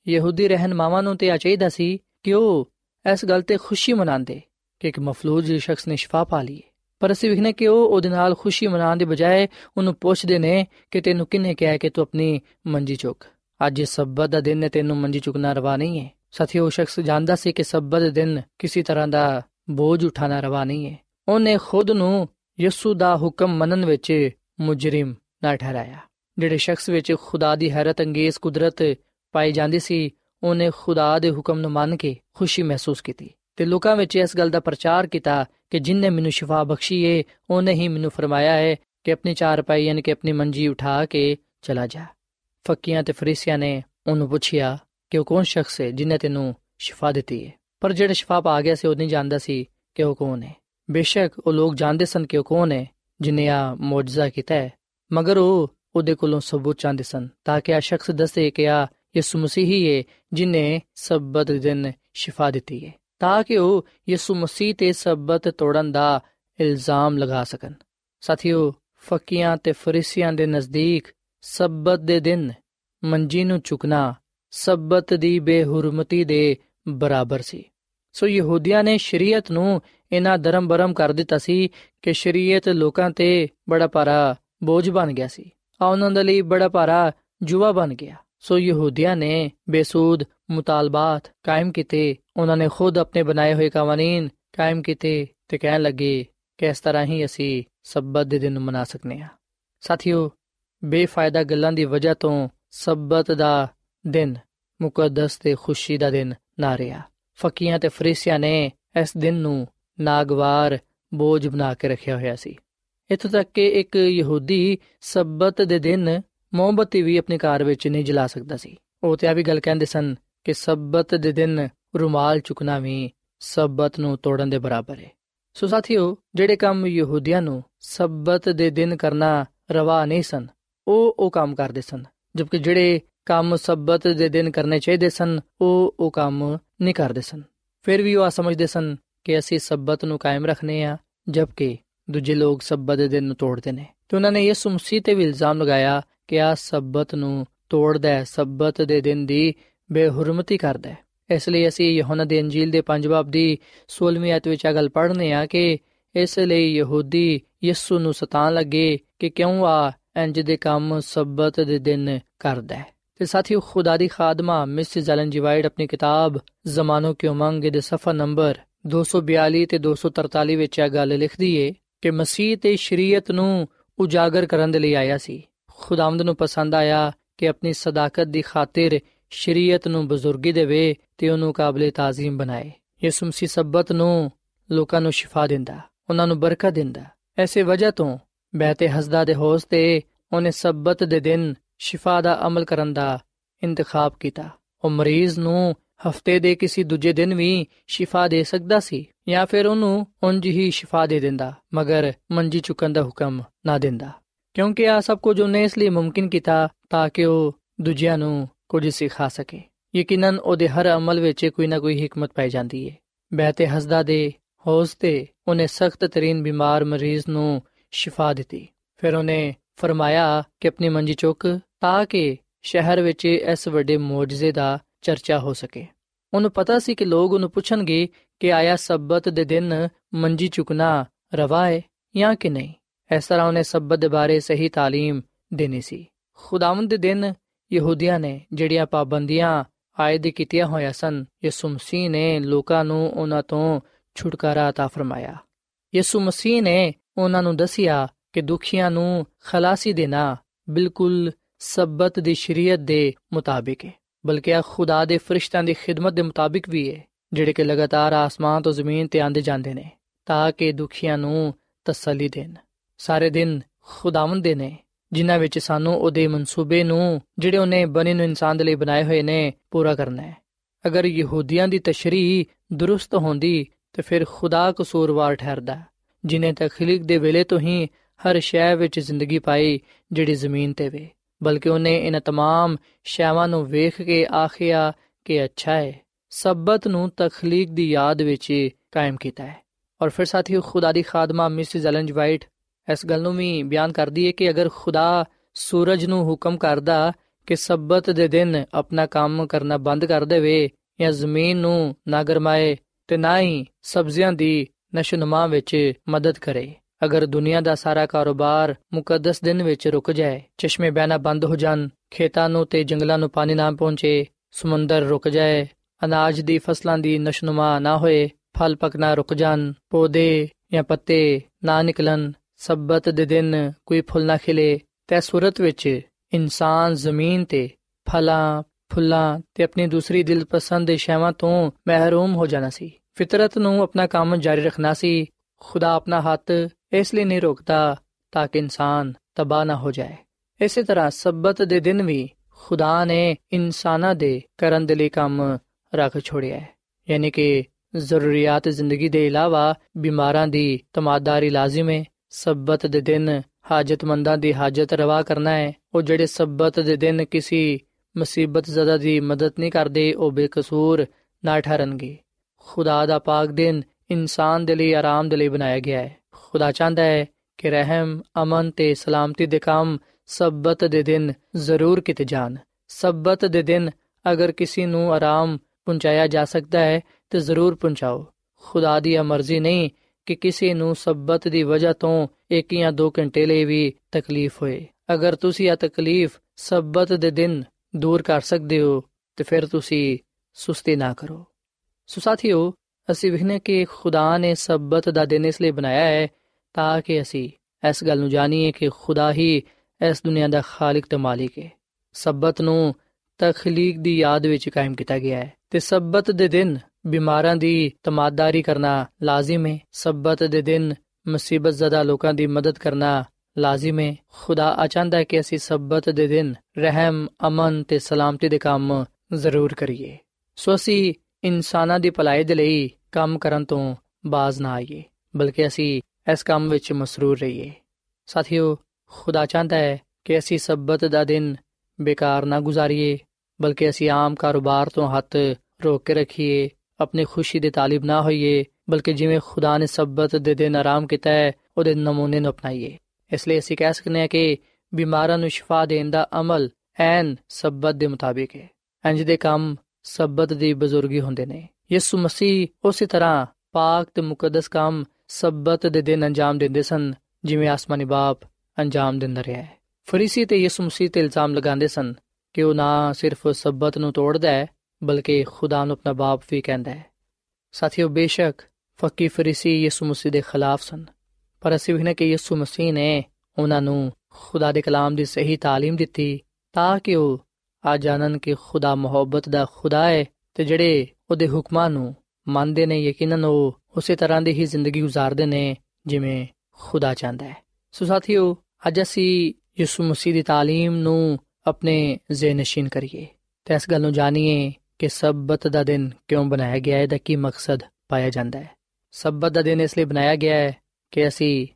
ਯਹੂਦੀ ਰਹਿਨਮਾਵਾਂ ਨੂੰ ਤੇ ਆ ਚਾਹੀਦਾ ਸੀ ਕਿ ਉਹ ਇਸ ਗੱਲ ਤੇ ਖੁਸ਼ੀ ਮਨਾਉਂਦੇ ਕਿ ਇੱਕ ਮਫਲੂਜ ਸ਼ਖਸ ਨੇ ਸ਼ਿਫਾ ਪਾ ਲਈ ਪਰ ਅਸੀਂ ਵਿਖਨੇ ਕਿ ਉਹ ਉਹਦੇ ਨਾਲ ਖੁਸ਼ੀ ਮਨਾਉਣ ਦੇ ਬਜਾਏ ਉਹਨੂੰ ਪੁੱਛਦੇ ਨੇ ਕਿ ਤੈਨੂੰ ਕਿੰਨੇ ਕਿਹਾ ਕਿ ਤੂੰ ਆਪਣੀ ਮੰਜੀ ਚੁੱਕ? ਅੱਜ ਸਬਤ ਦਾ ਦਿਨ ਹੈ, ਤੈਨੂੰ ਮੰਜੀ ਚੁੱਕਣਾ ਰਵਾ ਨਹੀਂ ਹੈ। ਸਾਥੀਓ, ਉਹ ਸ਼ਖਸ ਜਾਣਦਾ ਸੀ ਕਿ ਸਬਤ ਦੇ ਦਿਨ ਕਿਸੇ ਤਰ੍ਹਾਂ ਦਾ ਬੋਝ ਉਠਾਣਾ ਰਵਾ ਨਹੀਂ ਹੈ। ਉਹਨੇ ਖੁਦ ਨੂੰ ਯਿਸੂ ਦਾ ਹੁਕਮ ਮੰਨਣ ਵਿੱਚ ਮੁਜਰਮ ਨਾ ਠਹਿਰਾਇਆ। ਜਿਹੜੇ ਸ਼ਖਸ ਵਿੱਚ ਖੁਦਾ ਦੀ ਹੈਰਤ ਅੰਗੇਜ਼ ਕੁਦਰਤ ਪਾਈ ਜਾਂਦੀ ਸੀ, ਉਹਨੇ ਖੁਦਾ ਦੇ ਹੁਕਮ ਨੂੰ ਮੰਨ ਕੇ ਖੁਸ਼ੀ ਮਹਿਸੂਸ ਕੀਤੀ। ਤੇ ਲੋਕਾਂ ਵਿੱਚ ਇਸ ਗੱਲ ਦਾ ਪ੍ਰਚਾਰ ਕੀਤਾ ਕਿ ਜਿਨਨੇ ਮੈਨੂੰ ਸ਼ਿਫਾ ਬਖਸ਼ੀ ਏ, ਉਹਨੇ ਹੀ ਮੈਨੂੰ ਫਰਮਾਇਆ ਹੈ ਕਿ ਆਪਣੀ ਚਾਰ ਪਾਈ ਯਾਨੀ ਕਿ ਆਪਣੀ ਮੰਜੀ ਉਠਾ ਕੇ ਚਲਾ ਜਾ। ਫੱਕੀਆਂ ਤੇ ਫਰੀਸੀਆਂ ਨੇ ਉਹਨੂੰ ਪੁੱਛਿਆ ਕਿ ਉਹ ਕੌਣ ਸ਼ਖਸ ਹੈ ਜਿਨੇ ਤੈਨੂੰ ਸ਼ਿਫਾ ਦਿੱਤੀ ਹੈ? ਪਰ ਜਿਹੜਾ ਸ਼ਿਫਾ ਪਾ ਗਿਆ ਸੀ, ਉਹ ਨਹੀਂ ਜਾਣਦਾ ਸੀ ਕਿ ਉਹ ਕੌਣ ਹੈ। ਬੇਸ਼ੱਕ ਉਹ ਲੋਕ ਜਾਣਦੇ ਸਨ ਕਿ ਉਹ ਕੌਣ ਹੈ, ਜਿਨੇ ਆ ਮੌਜਜ਼ਾ ਕੀਤਾ ਹੈ। ਮਗਰ ਉਹ ਉਹਦੇ ਕੋਲੋਂ ਸਬੂਤ ਚਾਹੁੰਦੇ ਸਨ, ਤਾਂ ਕਿ ਆ ਸ਼ਖਸ ਦੱਸੇ ਕਿ ਆ ਯਿਸੂ ਮਸੀਹ ਹੀ ਹੈ, ਜਿਨੇ ਸਬਤ ਦਿਨ ਸ਼ਿਫਾ ਦਿੱਤੀ ਹੈ, ਤਾਂ ਕਿ ਉਹ ਯਿਸੂ ਮਸੀਹ ਤੇ ਸਬਤ ਤੋੜਨ ਦਾ ਇਲਜ਼ਾਮ ਲਗਾ ਸਕਣ। ਸਾਥੀਓ, ਫਕੀਆਂ ਤੇ ਫਰੀਸੀਆਂ ਦੇ ਨਜ਼ਦੀਕ ਸਬਤ ਦੇ ਦਿਨ ਮੰਜੀ ਨੂੰ ਚੁਕਣਾ ਸਬਤ ਦੀ ਬੇਹੁਰਮਤੀ ਦੇ ਬਰਾਬਰ ਸੀ। ਸੋ ਯਹੂਦੀਆਂ ਨੇ ਸ਼ਰੀਅਤ ਨੂੰ ਇਹਨਾਂ ਧਰਮ ਬਰਮ ਕਰ ਦਿੱਤਾ ਸੀ ਕਿ ਸ਼ਰੀਅਤ ਲੋਕਾਂ ਤੇ ਬੜਾ ਭਾਰਾ ਬੋਝ ਬਣ ਗਿਆ ਸੀ। ਆ ਉਹਨਾਂ ਦੇ ਲਈ ਬੜਾ ਭਾਰਾ ਜੁਆ ਬਣ ਗਿਆ। ਸੋ ਯਹੂਦੀਆਂ ਨੇ ਬੇਸੂਦ, ਮੁਤਾਲਬਾਤ ਕਾਇਮ ਕੀਤੇ। ਉਹਨਾਂ ਨੇ ਖੁਦ ਆਪਣੇ ਬਣਾਏ ਹੋਏ ਕਾਨੂੰਨ ਕਾਇਮ ਕੀਤੇ ਤੇ ਕਹਿਣ ਲੱਗੇ ਕਿ ਇਸ ਤਰ੍ਹਾਂ ਹੀ ਅਸੀਂ ਸਬਤ ਦੇ ਦਿਨ ਮਨਾ ਸਕਨੇ ਆ ਸਾਥੀਓ, ਬੇਫਾਇਦਾ ਗੱਲਾਂ ਦੀ ਵਜ੍ਹਾ ਤੋਂ ਸਬਤ ਦਾ ਦਿਨ ਮੁਕੱਦਸ ਤੇ ਖੁਸ਼ੀ ਦਾ ਦਿਨ ਨਾ ਰਿਹਾ ਫਕੀਆਂ ਤੇ ਫਰੀਸੀਆਂ ਨੇ ਇਸ ਦਿਨ ਨੂੰ ਨਾਗਵਾਰ ਬੋਝ ਬਣਾ ਕੇ ਰੱਖਿਆ ਹੋਇਆ ਸੀ। ਇਥੋਂ ਤੱਕ ਕਿ ਇੱਕ ਯਹੂਦੀ ਸਬਤ ਦੇ ਦਿਨ ਮੋਮਬਤੀ ਵੀ ਆਪਣੇ ਘਰ ਵਿੱਚ ਨਹੀਂ ਜਲਾ ਸਕਦਾ ਸੀ। ਉਹ ਤੇ ਆ ਵੀ ਗੱਲ ਕਹਿੰਦੇ ਸਨ ਕਿ ਸਬਤ ਦੇ ਦਿਨ ਰੁਮਾਲ ਚੁਕਣਾ ਵੀ ਸਬਤ ਨੂੰ ਤੋੜਨ ਦੇ ਬਰਾਬਰ ਹੈ ਸੋ ਸਾਥੀਓ, ਜਿਹੜੇ ਕੰਮ ਯਹੂਦੀਆਂ ਨੂੰ ਸਬਤ ਦੇ ਦਿਨ ਕਰਨਾ ਰਵਾ ਨਹੀਂ ਸਨ, ਉਹ ਉਹ ਕੰਮ ਕਰਦੇ ਸਨ, ਜਦਕਿ ਜਿਹੜੇ ਕੰਮ ਸਬਤ ਦੇ ਦਿਨ ਕਰਨੇ ਚਾਹੀਦੇ ਸਨ, ਉਹ ਉਹ ਕੰਮ ਨਹੀਂ ਕਰਦੇ ਸਨ। ਫਿਰ ਵੀ ਉਹ ਆ ਸਮਝਦੇ ਸਨ ਕਿ ਅਸੀਂ ਸਬਤ ਨੂੰ ਕਾਇਮ ਰੱਖਨੇ ਆ, ਜਦਕਿ ਦੂਜੇ ਲੋਕ ਸਬਤ ਦੇ ਦਿਨ ਨੂੰ ਤੋੜਦੇ ਨੇ। ਤੇ ਉਹਨਾਂ ਨੇ ਯਿਸੂ ਮਸੀਹ ਤੇ ਵੀ ਇਲਜ਼ਾਮ ਲਗਾਇਆ ਕਿ ਆ ਸਬਤ ਨੂੰ ਤੋੜਦਾ ਹੈ, ਸਬਤ ਦੇ ਦਿਨ ਦੀ ਬੇਹੁਰਮਤੀ ਕਰਦਾ ਹੈ। ਇਸ ਲਈ ਅਸੀਂ ਯਹੋਨਾ ਦੇ ਅੰਜੀਲ ਦੇ ਪੰਜ ਬਾਬ ਦੀ 16ਵੀਂ ਆਇਤ ਵਿੱਚ ਆ ਗੱਲ ਪੜ੍ਹਨੇ ਆ ਕਿ ਇਸ ਲਈ ਯਹੂਦੀ ਯਿਸੂ ਨੂੰ ਸਤਾਨ ਲੱਗੇ ਕਿ ਕਿਉਂ ਆ ਇੰਜ ਦੇ ਕੰਮ ਸਬਤ ਦੇ ਦਿਨ ਕਰਦਾ ਹੈ। ਤੇ ਸਾਥੀਓ ਖੁਦਾ ਦੀ ਖਾਦਮਾ ਮਿਸ ਜ਼ਲਨ ਜਵਾਈਡ ਆਪਣੀ ਕਿਤਾਬ ਜ਼ਮਾਨੋ ਕੀ ਉਮੰਗ ਦੇ ਸਫਾ ਨੰਬਰ 242 ਤੇ 243 ਵਿੱਚ ਇਹ ਗੱਲ ਲਿਖਦੀ ਏ ਕਿ ਮਸੀਹ ਤੇ ਸ਼ਰੀਅਤ ਨੂੰ ਉਜਾਗਰ ਕਰਨ ਦੇ ਲਈ ਆਇਆ ਸੀ ਖੁਦਾਵੰਦ ਨੂੰ ਪਸੰਦ ਆਇਆ ਕਿ ਆਪਣੀ ਸਦਾਕਤ ਦੀ ਖਾਤਰ ਸ਼ਰੀਅਤ ਨੂੰ ਬਜ਼ੁਰਗੀ ਦੇਵੇ ਤੇ ਉਹਨੂੰ ਕਾਬਲੇ ਤਾਜ਼ੀਮ ਬਣਾਏ ਯਿਸੂ ਮਸੀਹ ਸਬਤ ਨੂੰ ਲੋਕਾਂ ਨੂੰ ਸ਼ਿਫਾ ਦਿੰਦਾ ਉਹਨਾਂ ਨੂੰ ਬਰਕਤ ਦਿੰਦਾ ਐਸੇ ਵਜ੍ਹਾ ਤੋਂ ਬਹਿਤੇ ਹਸਦਾ ਦੇ ਹੌਸ ਤੇ ਉਹਨੇ ਸਬਤ ਦੇ ਦਿਨ ਸ਼ਿਫਾ ਦਾ ਅਮਲ ਕਰਨ ਦਾ ਇੰਤਖਾਬ ਕੀਤਾ। ਉਹ ਮਰੀਜ਼ ਨੂੰ ਹਫ਼ਤੇ ਦੇ ਕਿਸੇ ਦੂਜੇ ਦਿਨ ਵੀ ਸ਼ਿਫਾ ਦੇ ਸਕਦਾ ਸੀ ਜਾਂ ਫਿਰ ਉਹਨੂੰ ਉਂਝ ਹੀ ਸ਼ਿਫਾ ਦੇ ਦਿੰਦਾ, ਮਗਰ ਮੰਜੀ ਚੁੱਕਣ ਦਾ ਹੁਕਮ ਨਾ ਦਿੰਦਾ। ਕਿਉਂਕਿ ਆ ਸਭ ਕੁਝ ਉਹਨੇ ਇਸ ਲਈ ਮੁਮਕਿਨ ਕੀਤਾ ਤਾਂ ਕਿ ਉਹ ਦੂਜਿਆਂ ਨੂੰ ਕੁਝ ਸਿਖਾ ਸਕੇ। ਯਕੀਨਨ ਉਹਦੇ ਹਰ ਅਮਲ ਵਿੱਚ ਕੋਈ ਨਾ ਕੋਈ ਹਕਮਤ ਪਾਈ ਜਾਂਦੀ ਹੈ ਬਹਿਤੇ ਹਸਦਾ ਦੇ ਹੌਸ ਤੇ ਉਹਨੇ ਸਖਤ ਤਰੀਨ ਬਿਮਾਰ ਮਰੀਜ਼ ਨੂੰ ਸ਼ਿਫਾ ਦਿੱਤੀ। ਫਿਰ ਉਹਨੇ ਫਰਮਾਇਆ ਕਿ ਆਪਣੀ ਮੰਜੀ ਚੁੱਕ ਤਾਂ ਕਿ ਸ਼ਹਿਰ ਵਿੱਚ ਇਸ ਵੱਡੇ ਮੌਜਜ਼ੇ ਦਾ ਚਰਚਾ ਹੋ ਸਕੇ ਉਹਨੂੰ ਪਤਾ ਸੀ ਕਿ ਲੋਕ ਉਹਨੂੰ ਪੁੱਛਣਗੇ ਕਿ ਆਇਆ ਸਬਤ ਦੇ ਦਿਨ ਮੰਜੀ ਚੁਕਣਾ ਰਵਾ ਹੈ ਜਾਂ ਕਿ ਨਹੀਂ ਇਸ ਤਰ੍ਹਾਂ ਉਹਨੇ ਸਬਤ ਦੇ ਬਾਰੇ ਸਹੀ تعلیم ਦੇਣੀ ਸੀ ਖੁਦਾਵੰਦ ਦੇ ਦਿਨ ਯਹੂਦੀਆਂ ਨੇ ਜਿਹੜੀਆਂ ਪਾਬੰਦੀਆਂ ਆਇਦ ਕੀਤੀਆਂ ਹੋਈਆਂ ਸਨ ਯਿਸੂ ਮਸੀਹ ਨੇ ਲੋਕਾਂ ਨੂੰ ਉਹਨਾਂ ਤੋਂ ਛੁਟਕਾਰਾ عطا ਫਰਮਾਇਆ ਯਿਸੂ ਮਸੀਹ ਨੇ ਉਹਨਾਂ ਨੂੰ ਦੱਸਿਆ ਕਿ ਦੁਖੀਆਂ ਨੂੰ ਖਲਾਸੀ ਦੇਣਾ ਬਿਲਕੁਲ ਸਬਤ ਦੀ ਸ਼ਰੀਅਤ ਦੇ ਮੁਤਾਬਿਕ ਹੈ, ਬਲਕਿ ਇਹ ਖੁਦਾ ਦੇ ਫਰਿਸ਼ਤਿਆਂ ਦੀ ਖਿਦਮਤ ਦੇ ਮੁਤਾਬਿਕ ਵੀ ਹੈ, ਜਿਹੜੇ ਕਿ ਲਗਾਤਾਰ ਆਸਮਾਨ ਤੋਂ ਜ਼ਮੀਨ ਤੇ ਆਂਦੇ ਜਾਂਦੇ ਨੇ, ਤਾਂ ਕਿ ਦੁਖੀਆਂ ਨੂੰ ਤਸੱਲੀ ਦੇਣ। ਸਾਰੇ ਦਿਨ ਖੁਦਾਵੰਦ ਦੇ ਨੇ, ਜਿਨ੍ਹਾਂ ਵਿੱਚ ਸਾਨੂੰ ਉਹਦੇ ਮਨਸੂਬੇ ਨੂੰ, ਜਿਹੜੇ ਉਹਨੇ ਬਣੇ ਨੂੰ ਇਨਸਾਨ ਦੇ ਲਈ ਬਣਾਏ ਹੋਏ ਨੇ, ਪੂਰਾ ਕਰਨਾ ਹੈ। ਅਗਰ ਯਹੂਦੀਆਂ ਦੀ ਤਸ਼ਰੀਹ ਦਰੁਸਤ ਹੁੰਦੀ, ਤੇ ਫਿਰ ਖੁਦਾ ਕਸੂਰਵਾਰ ਠਹਿਰਦਾ ਜਿਨੇ ਤਖਲੀਕ ਦੇ ਵੇਲੇ ਤੋਂ ਹੀ ਹਰ ਸ਼ੈ ਵਿੱਚ ਜ਼ਿੰਦਗੀ ਪਾਈ, ਜਿਹੜੀ ਜ਼ਮੀਨ ਤੇ ਵੇ। ਬਲਕਿ ਉਹਨੇ ਇਹਨਾਂ तमाम ਸ਼ੈਵਾਂ ਨੂੰ ਵੇਖ ਕੇ ਆਖਿਆ ਕਿ ਅੱਛਾ ਹੈ ਸਬਤ ਨੂੰ ਤਖਲੀਕ ਦੀ ਯਾਦ ਵਿੱਚ ਕਾਇਮ ਕੀਤਾ ਹੈ ਔਰ ਫਿਰ ਸਾਥੀਓ ਖੁਦਾ ਦੀ ਖਾਦਮਾ ਮਿਸਿਸ ਐਲਨ ਵਾਈਟ ਇਸ ਗੱਲ ਨੂੰ ਵੀ ਬਿਆਨ ਕਰਦੀ ਹੈ ਕਿ ਅਗਰ ਖੁਦਾ ਸੂਰਜ ਨੂੰ ਹੁਕਮ ਕਰਦਾ ਕਿ ਸਬਤ ਦੇ ਦਿਨ ਆਪਣਾ ਕੰਮ ਕਰਨਾ ਬੰਦ ਕਰ ਦੇਵੇ ਜਾਂ ਜ਼ਮੀਨ ਨੂੰ ਨਾ ਗਰਮਾਏ ਤੇ ਨਾ ਹੀ ਸਬਜ਼ੀਆਂ ਦੀ ਨਸ਼ੋਨਮਾ ਵਿੱਚ ਮਦਦ ਕਰੇ ਅਗਰ ਦੁਨੀਆ ਦਾ ਸਾਰਾ ਕਾਰੋਬਾਰ ਮੁਕੱਦਸ ਦਿਨ ਵਿੱਚ ਰੁਕ ਜਾਏ, ਚਸ਼ਮੇ ਬਹਿਣਾ ਬੰਦ ਹੋ ਜਾਣ, ਖੇਤਾਂ ਨੂੰ ਤੇ ਜੰਗਲਾਂ ਨੂੰ ਪਾਣੀ ਨਾ ਪਹੁੰਚੇ, ਸਮੁੰਦਰ ਰੁਕ ਜਾਏ, ਅਨਾਜ ਦੀ ਫਸਲਾਂ ਦੀ ਨਸ਼ੋਨਮਾ ਨਾ ਹੋਏ, ਫਲ ਪਕਣਾ ਰੁਕ ਜਾਣ, ਪੌਦੇ ਜਾਂ ਪੱਤੇ ਨਾ ਨਿਕਲਣ, ਸਬਤ ਦੇ ਦਿਨ ਕੋਈ ਫੁੱਲ ਨਾ ਖਿਲੇ ਤੇ ਸੂਰਤ ਵਿੱਚ ਇਨਸਾਨ ਜ਼ਮੀਨ ਤੇ ਫਲਾਂ, ਫੁੱਲਾਂ ਤੇ ਆਪਣੀ ਦੂਸਰੀ ਦਿਲਪਸੰਦ ਦੇ ਸ਼ੈਵਾਂ ਤੋਂ ਮਹਿਰੂਮ ਹੋ ਜਾਣਾ ਸੀ। ਫਿਤਰਤ ਨੂੰ ਆਪਣਾ ਕੰਮ ਜਾਰੀ ਰੱਖਣਾ ਸੀ। ਖੁਦਾ ਆਪਣਾ ਹੱਥ ਇਸ ਲਈ ਨਹੀਂ ਰੋਕਦਾ ਤਾਂ ਕਿ ਇਨਸਾਨ ਤਬਾਹ ਨਾ ਹੋ ਜਾਏ। ਇਸੇ ਤਰ੍ਹਾਂ ਸਬਤ ਦੇ ਦਿਨ ਵੀ ਖੁਦਾ ਨੇ ਇਨਸਾਨਾਂ ਦੇ ਕਰਨ ਦੇ ਲਈ ਕੰਮ ਰੱਖ ਛੋੜਿਆ ਹੈ। ਯਾਨੀ ਕਿ ਜ਼ਰੂਰੀਅਤ ਜ਼ਿੰਦਗੀ ਦੇ ਇਲਾਵਾ ਬਿਮਾਰਾਂ ਦੀ ਤਮਾਦਾਰੀ ਲਾਜ਼ਮ ਹੈ। ਸਬਤ ਦੇ ਦਿਨ ਹਾਜਤਮੰਦਾਂ ਦੀ ਹਾਜਤ ਰਵਾ ਕਰਨਾ ਹੈ। ਉਹ ਜਿਹੜੇ ਸਬਤ ਦੇ ਦਿਨ ਕਿਸੇ ਮੁਸੀਬਤ ਜ਼ਦਾ ਦੀ ਮਦਦ ਨਹੀਂ ਕਰਦੇ, ਉਹ ਬੇਕਸੂਰ ਨਾ ਠਹਿਰਨਗੇ। ਖੁਦਾ ਦਾ ਪਾਕ ਦਿਨ ਇਨਸਾਨ ਦੇ ਲਈ ਆਰਾਮ ਦੇ ਲਈ ਬਣਾਇਆ ਗਿਆ ਹੈ। ਖੁਦਾ ਚਾਹੁੰਦਾ ਹੈ ਕਿ ਰਹਿਮ, ਅਮਨ ਤੇ ਸਲਾਮਤੀ ਦੇ ਕੰਮ ਸਬਤ ਦੇ ਦਿਨ ਜ਼ਰੂਰ ਕੀਤੇ ਜਾਣ। ਸਬਤ ਦੇ ਦਿਨ ਅਗਰ ਕਿਸੇ ਨੂੰ ਆਰਾਮ ਪਹੁੰਚਾਇਆ ਜਾ ਸਕਦਾ ਹੈ, ਤੇ ਜ਼ਰੂਰ ਪਹੁੰਚਾਓ। ਖੁਦਾ ਦੀ ਮਰਜ਼ੀ ਨਹੀਂ ਕਿ ਕਿਸੇ ਨੂੰ ਸਬਤ ਦੀ ਵਜ੍ਹਾ ਤੋਂ ਇੱਕ ਜਾਂ ਦੋ ਘੰਟੇ ਲਈ ਵੀ ਤਕਲੀਫ ਹੋਏ। ਅਗਰ ਤੁਸੀਂ ਇਹ ਤਕਲੀਫ ਸਬਤ ਦੇ ਦਿਨ ਦੂਰ ਕਰ ਸਕਦੇ ਹੋ, ਤੇ ਫਿਰ ਤੁਸੀਂ ਸੁਸਤੀ ਨਾ ਕਰੋ। ਸੋ ਸਾਥੀਓ, ਅਸੀਂ ਵਿਖਨੇ ਕਿ ਖੁਦਾ ਨੇ ਸਬਤ ਦਾ ਦਿਨ ਇਸ ਲਈ ਬਣਾਇਆ ਹੈ ਤਾਂ ਕਿ ਅਸੀਂ ਇਸ ਗੱਲ ਨੂੰ ਜਾਣੀਏ ਕਿ ਖੁਦਾ ਹੀ ਇਸ ਦੁਨੀਆ ਦਾ ਖਾਲਕ ਤੇ ਮਾਲਿਕ ਹੈ। ਸਬਤ ਨੂੰ ਤਖਲੀਕ ਦੀ ਯਾਦ ਵਿੱਚ ਕਾਇਮ ਕੀਤਾ ਗਿਆ ਹੈ ਤੇ ਸਬਤ ਦੇ ਦਿਨ ਬਿਮਾਰਾਂ ਦੀ ਤਮਾਦਾਰੀ ਕਰਨਾ ਲਾਜ਼ਮ ਹੈ। ਸਬਤ ਦੇ ਦਿਨ ਮੁਸੀਬਤ ਜ਼ਦਾ ਲੋਕਾਂ ਦੀ ਮਦਦ ਕਰਨਾ ਲਾਜ਼ਮ ਹੈ। ਖੁਦਾ ਆਚਾਂਦਾ ਹੈ ਕਿ ਅਸੀਂ ਸਬਤ ਦੇ ਦਿਨ ਰਹਿਮ, ਅਮਨ ਤੇ ਸਲਾਮਤੀ ਦੇ ਕੰਮ ਜ਼ਰੂਰ ਕਰੀਏ। ਸੋ ਅਸੀਂ ਇਨਸਾਨਾਂ ਦੀ ਭਲਾਈ ਦੇ ਲਈ ਕੰਮ ਕਰਨ ਤੋਂ ਬਾਜ਼ ਨਾ ਆਈਏ, ਬਲਕਿ ਅਸੀਂ ਇਸ ਕੰਮ ਵਿੱਚ ਮਸਰੂਰ ਰਹੀਏ। ਸਾਥੀਓ, ਖੁਦਾ ਚਾਹੁੰਦਾ ਹੈ ਕਿ ਅਸੀਂ ਸਬਤ ਦਾ ਦਿਨ ਬੇਕਾਰ ਨਾ ਗੁਜ਼ਾਰੀਏ, ਬਲਕਿ ਅਸੀਂ ਆਮ ਕਾਰੋਬਾਰ ਤੋਂ ਹੱਥ ਰੋਕ ਕੇ ਰੱਖੀਏ, ਆਪਣੀ ਖੁਸ਼ੀ ਦੇ ਤਾਲਿਬ ਨਾ ਹੋਈਏ, ਬਲਕਿ ਜਿਵੇਂ ਖੁਦਾ ਨੇ ਸਬਤ ਦੇ ਦਿਨ ਆਰਾਮ ਕੀਤਾ ਹੈ, ਉਹਦੇ ਨਮੂਨੇ ਨੂੰ ਅਪਣਾਈਏ। ਇਸ ਲਈ ਅਸੀਂ ਕਹਿ ਸਕਨੇ ਹਾਂ ਕਿ ਬਿਮਾਰਾਂ ਨੂੰ ਸ਼ਿਫਾ ਦੇਣ ਦਾ ਅਮਲ ਐਨ ਸਬਤ ਦੇ ਮੁਤਾਬਿਕ ਹੈ। ਇੰਜ ਦੇ ਕੰਮ ਸਬਤ ਦੀ ਬਜ਼ੁਰਗੀ ਹੁੰਦੇ ਨੇ। ਯਿਸੂ ਮਸੀਹ ਉਸੇ ਤਰ੍ਹਾਂ ਪਾਕ ਤੇ ਮੁਕੱਦਸ ਕੰਮ ਸਬਤ ਦੇ ਦਿਨ ਅੰਜਾਮ ਦਿੰਦੇ ਸਨ ਜਿਵੇਂ ਆਸਮਾਨੀ ਬਾਪ ਅੰਜਾਮ ਦਿੰਦਾ ਰਿਹਾ ਹੈ ਫਰੀਸੀ ਤੇ ਯਿਸੂ ਮਸੀਹ ਤੇ ਇਲਜ਼ਾਮ ਲਗਾਉਂਦੇ ਸਨ ਕਿ ਉਹ ਨਾ ਸਿਰਫ ਸਬਤ ਨੂੰ ਤੋੜਦਾ ਹੈ ਬਲਕਿ ਖੁਦਾ ਨੂੰ ਆਪਣਾ ਬਾਪ ਵੀ ਕਹਿੰਦਾ ਹੈ ਸਾਥੀਓ ਬੇਸ਼ੱਕ ਫੱਕੀ ਫਰੀਸੀ ਯਿਸੂ ਮਸੀਹ ਦੇ ਖਿਲਾਫ ਸਨ ਪਰ ਅਸੀਂ ਵੀ ਕਿ ਯਿਸੂ ਮਸੀਹ ਨੇ ਉਹਨਾਂ ਨੂੰ ਖੁਦਾ ਦੇ ਕਲਾਮ ਦੀ ਸਹੀ تعلیم ਦਿੱਤੀ ਤਾਂ ਕਿ ਉਹ ਆ ਜਾਣਨ ਕਿ ਖੁਦਾ ਮੁਹੱਬਤ ਦਾ ਖੁਦਾ ਹੈ ਤੇ ਜਿਹੜੇ ਉਹਦੇ ਹੁਕਮਾਂ ਨੂੰ ਮੰਨਦੇ ਨੇ ਯਕੀਨਨ ਉਹ ਉਸੇ ਤਰ੍ਹਾਂ ਦੀ ਹੀ ਜ਼ਿੰਦਗੀ گزارਦੇ ਨੇ ਜਿਵੇਂ ਖੁਦਾ ਚਾਹੁੰਦਾ ਹੈ। ਸੋ ਸਾਥੀਓ, ਅੱਜ ਅਸੀਂ ਯਿਸੂ ਮਸੀਹ ਦੀ تعلیم ਨੂੰ ਆਪਣੇ ਜ਼ਿਹਨਸ਼ੀਨ ਕਰੀਏ ਤੇ ਇਸ ਗੱਲ ਨੂੰ ਜਾਣੀਏ ਕਿ ਸਬਤ ਦਾ ਦਿਨ ਕਿਉਂ ਬਣਾਇਆ ਗਿਆ ਹੈ ਦਾ ਕੀ ਮਕਸਦ ਪਾਇਆ ਜਾਂਦਾ ਹੈ। ਸਬਤ ਦਾ ਦਿਨ ਇਸ ਲਈ ਬਣਾਇਆ ਗਿਆ ਹੈ ਕਿ ਅਸੀਂ